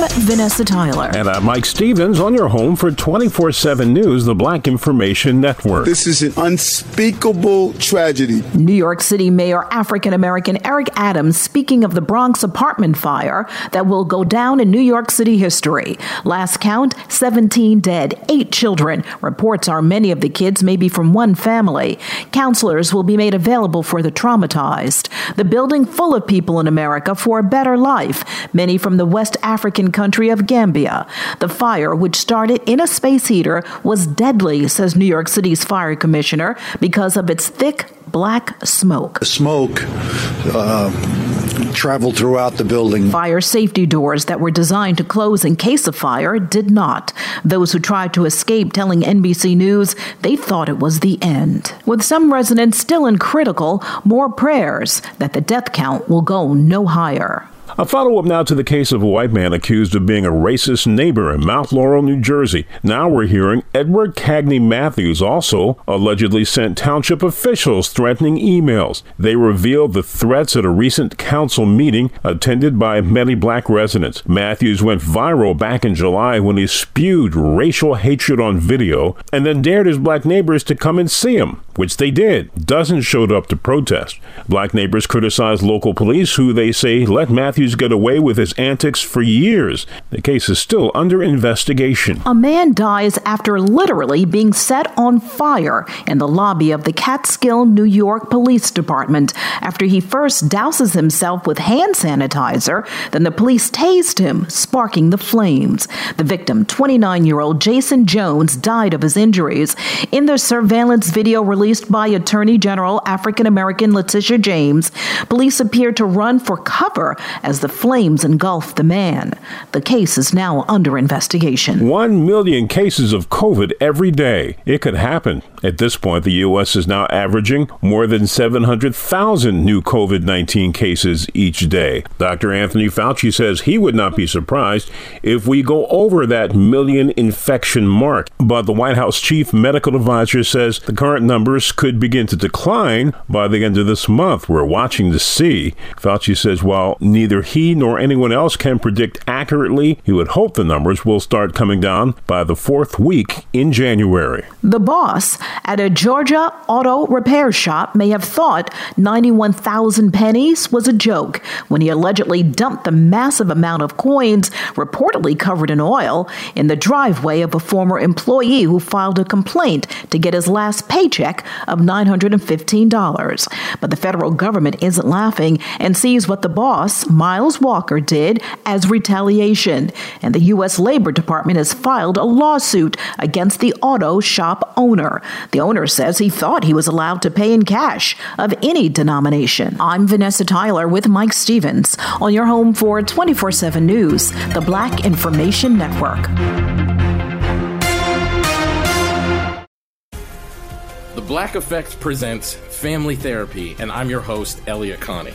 I'm Vanessa Tyler. And I'm Mike Stevens on your home for 24 7 News, the Black Information Network. This is an unspeakable tragedy. New York City Mayor African American Eric Adams speaking of the Bronx apartment fire that will go down in New York City history. Last count 17 dead, 8 children. Reports are many of the kids may be from one family. Counselors will be made available for the traumatized. The building full of people in America for a better life, many from the West African country of Gambia. The fire, which started in a space heater, was deadly, says New York City's fire commissioner, because of its thick black smoke. The smoke uh, traveled throughout the building. Fire safety doors that were designed to close in case of fire did not. Those who tried to escape telling NBC News they thought it was the end. With some residents still in critical, more prayers that the death count will go no higher. A follow up now to the case of a white man accused of being a racist neighbor in Mount Laurel, New Jersey. Now we're hearing Edward Cagney Matthews also allegedly sent township officials threatening emails. They revealed the threats at a recent council meeting attended by many black residents. Matthews went viral back in July when he spewed racial hatred on video and then dared his black neighbors to come and see him, which they did. Dozens showed up to protest. Black neighbors criticized local police, who they say let Matthews Get away with his antics for years. The case is still under investigation. A man dies after literally being set on fire in the lobby of the Catskill, New York Police Department after he first douses himself with hand sanitizer. Then the police tased him, sparking the flames. The victim, 29 year old Jason Jones, died of his injuries. In the surveillance video released by Attorney General African American Letitia James, police appeared to run for cover as the flames engulfed the man. The case is now under investigation. One million cases of COVID every day. It could happen. At this point, the U.S. is now averaging more than 700,000 new COVID 19 cases each day. Dr. Anthony Fauci says he would not be surprised if we go over that million infection mark. But the White House chief medical advisor says the current numbers could begin to decline by the end of this month. We're watching to see. Fauci says while neither neither he nor anyone else can predict accurately. He would hope the numbers will start coming down by the fourth week in January. The boss at a Georgia auto repair shop may have thought 91,000 pennies was a joke when he allegedly dumped the massive amount of coins, reportedly covered in oil, in the driveway of a former employee who filed a complaint to get his last paycheck of $915. But the federal government isn't laughing and sees what the boss, Miles Walker did as retaliation, and the U.S. Labor Department has filed a lawsuit against the auto shop owner. The owner says he thought he was allowed to pay in cash of any denomination. I'm Vanessa Tyler with Mike Stevens on your home for 24 7 News, the Black Information Network. The Black Effect presents Family Therapy, and I'm your host, Elliott Connie.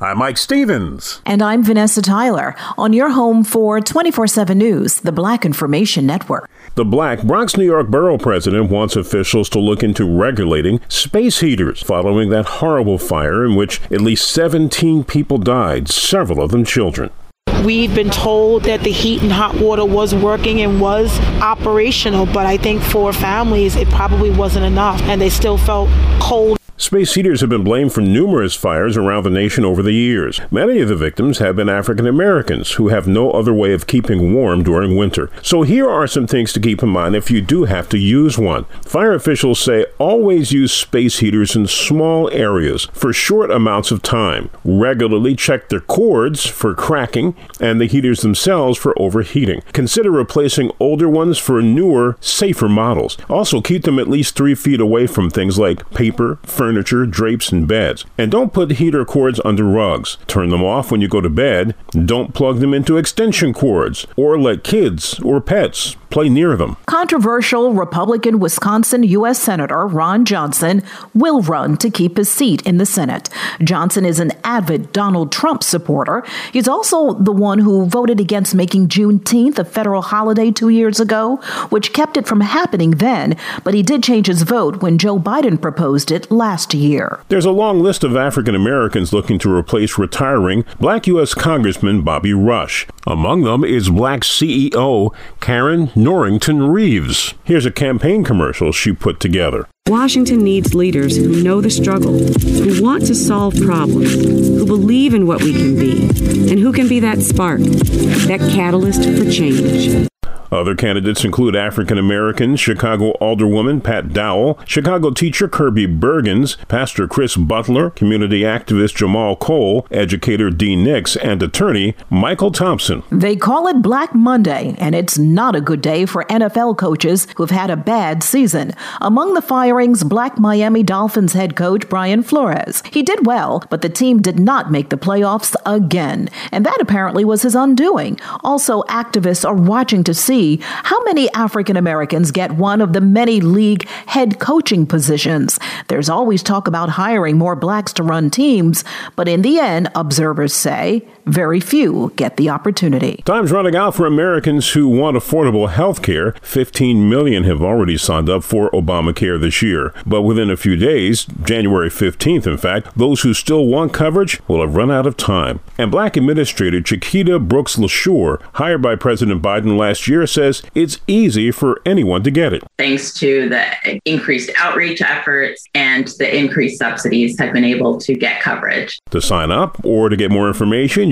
I'm Mike Stevens. And I'm Vanessa Tyler on your home for 24 7 News, the Black Information Network. The Black Bronx, New York borough president wants officials to look into regulating space heaters following that horrible fire in which at least 17 people died, several of them children. We've been told that the heat and hot water was working and was operational, but I think for families it probably wasn't enough and they still felt cold Space heaters have been blamed for numerous fires around the nation over the years. Many of the victims have been African Americans who have no other way of keeping warm during winter. So here are some things to keep in mind if you do have to use one. Fire officials say always use space heaters in small areas for short amounts of time. Regularly check their cords for cracking and the heaters themselves for overheating. Consider replacing older ones for newer, safer models. Also keep them at least three feet away from things like paper, furniture, drapes, and beds. And don't put heater cords under rugs. Turn them off when you go to bed. Don't plug them into extension cords or let kids or pets play near them. Controversial Republican Wisconsin U.S. Senator Ron Johnson will run to keep his seat in the Senate. Johnson is an avid Donald Trump supporter. He's also the one who voted against making Juneteenth a federal holiday two years ago, which kept it from happening then, but he did change his vote when Joe Biden proposed it last year. There's a long list of African Americans looking to replace retiring black U.S. Congressman Bobby Rush. Among them is black CEO Karin Norington-Reaves. Here's a campaign commercial she put together. Washington needs leaders who know the struggle, who want to solve problems, who believe in what we can be, and who can be that spark, that catalyst for change. Other candidates include African American Chicago Alderwoman Pat Dowell, Chicago teacher Kirby Birgans, Pastor Chris Butler, community activist Jamal Cole, educator Dee Nix, and attorney Michael Thompson. They call it Black Monday, and it's not a good day for NFL coaches who've had a bad season. Among the firings, Black Miami Dolphins head coach Brian Flores. He did well, but the team did not make the playoffs again, and that apparently was his undoing. Also, activists are watching to see how many African Americans get one of the many league head coaching positions. There's always talk about hiring more blacks to run teams, but in the end, observers say very few get the opportunity. Time's running out for Americans who want affordable health care. 15 million have already signed up for Obamacare this year. But within a few days, January 15th, in fact, those who still want coverage will have run out of time. And black administrator Chiquita Brooks LaSure, hired by President Biden last year, says it's easy for anyone to get it. Thanks to the increased outreach efforts and the increased subsidies, have been able to get coverage. To sign up or to get more information,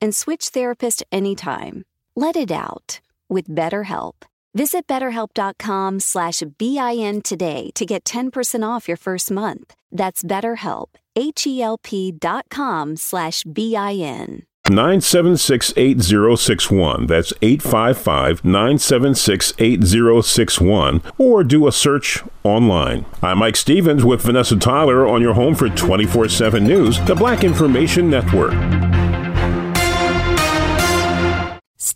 and switch therapist anytime. Let it out with BetterHelp. Visit betterhelp.com slash BIN today to get 10% off your first month. That's BetterHelp, H-E-L-P dot com slash BIN. 976 8061. That's 855 976 8061. Or do a search online. I'm Mike Stevens with Vanessa Tyler on your home for 24 7 News, the Black Information Network.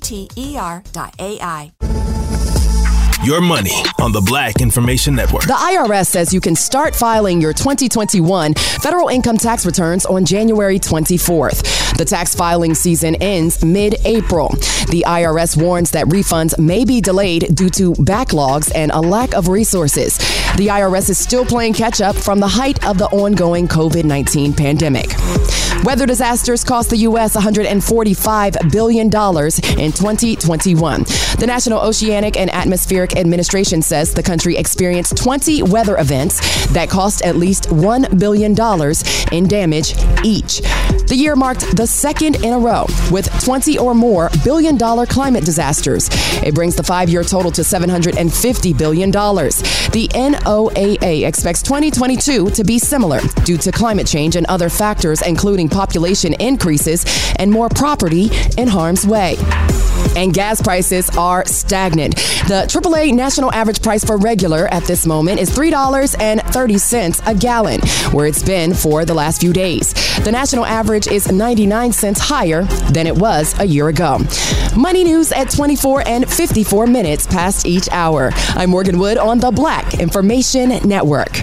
T T E R dot AI. Your money on the Black Information Network. The IRS says you can start filing your 2021 federal income tax returns on January 24th. The tax filing season ends mid April. The IRS warns that refunds may be delayed due to backlogs and a lack of resources. The IRS is still playing catch up from the height of the ongoing COVID 19 pandemic. Weather disasters cost the U.S. $145 billion in 2021. The National Oceanic and Atmospheric Administration says the country experienced 20 weather events that cost at least $1 billion in damage each. The year marked the second in a row with 20 or more billion dollar climate disasters. It brings the five year total to $750 billion. The NOAA expects 2022 to be similar due to climate change and other factors, including population increases and more property in harm's way and gas prices are stagnant. The AAA national average price for regular at this moment is $3.30 a gallon, where it's been for the last few days. The national average is 99 cents higher than it was a year ago. Money news at 24 and 54 minutes past each hour. I'm Morgan Wood on the Black Information Network.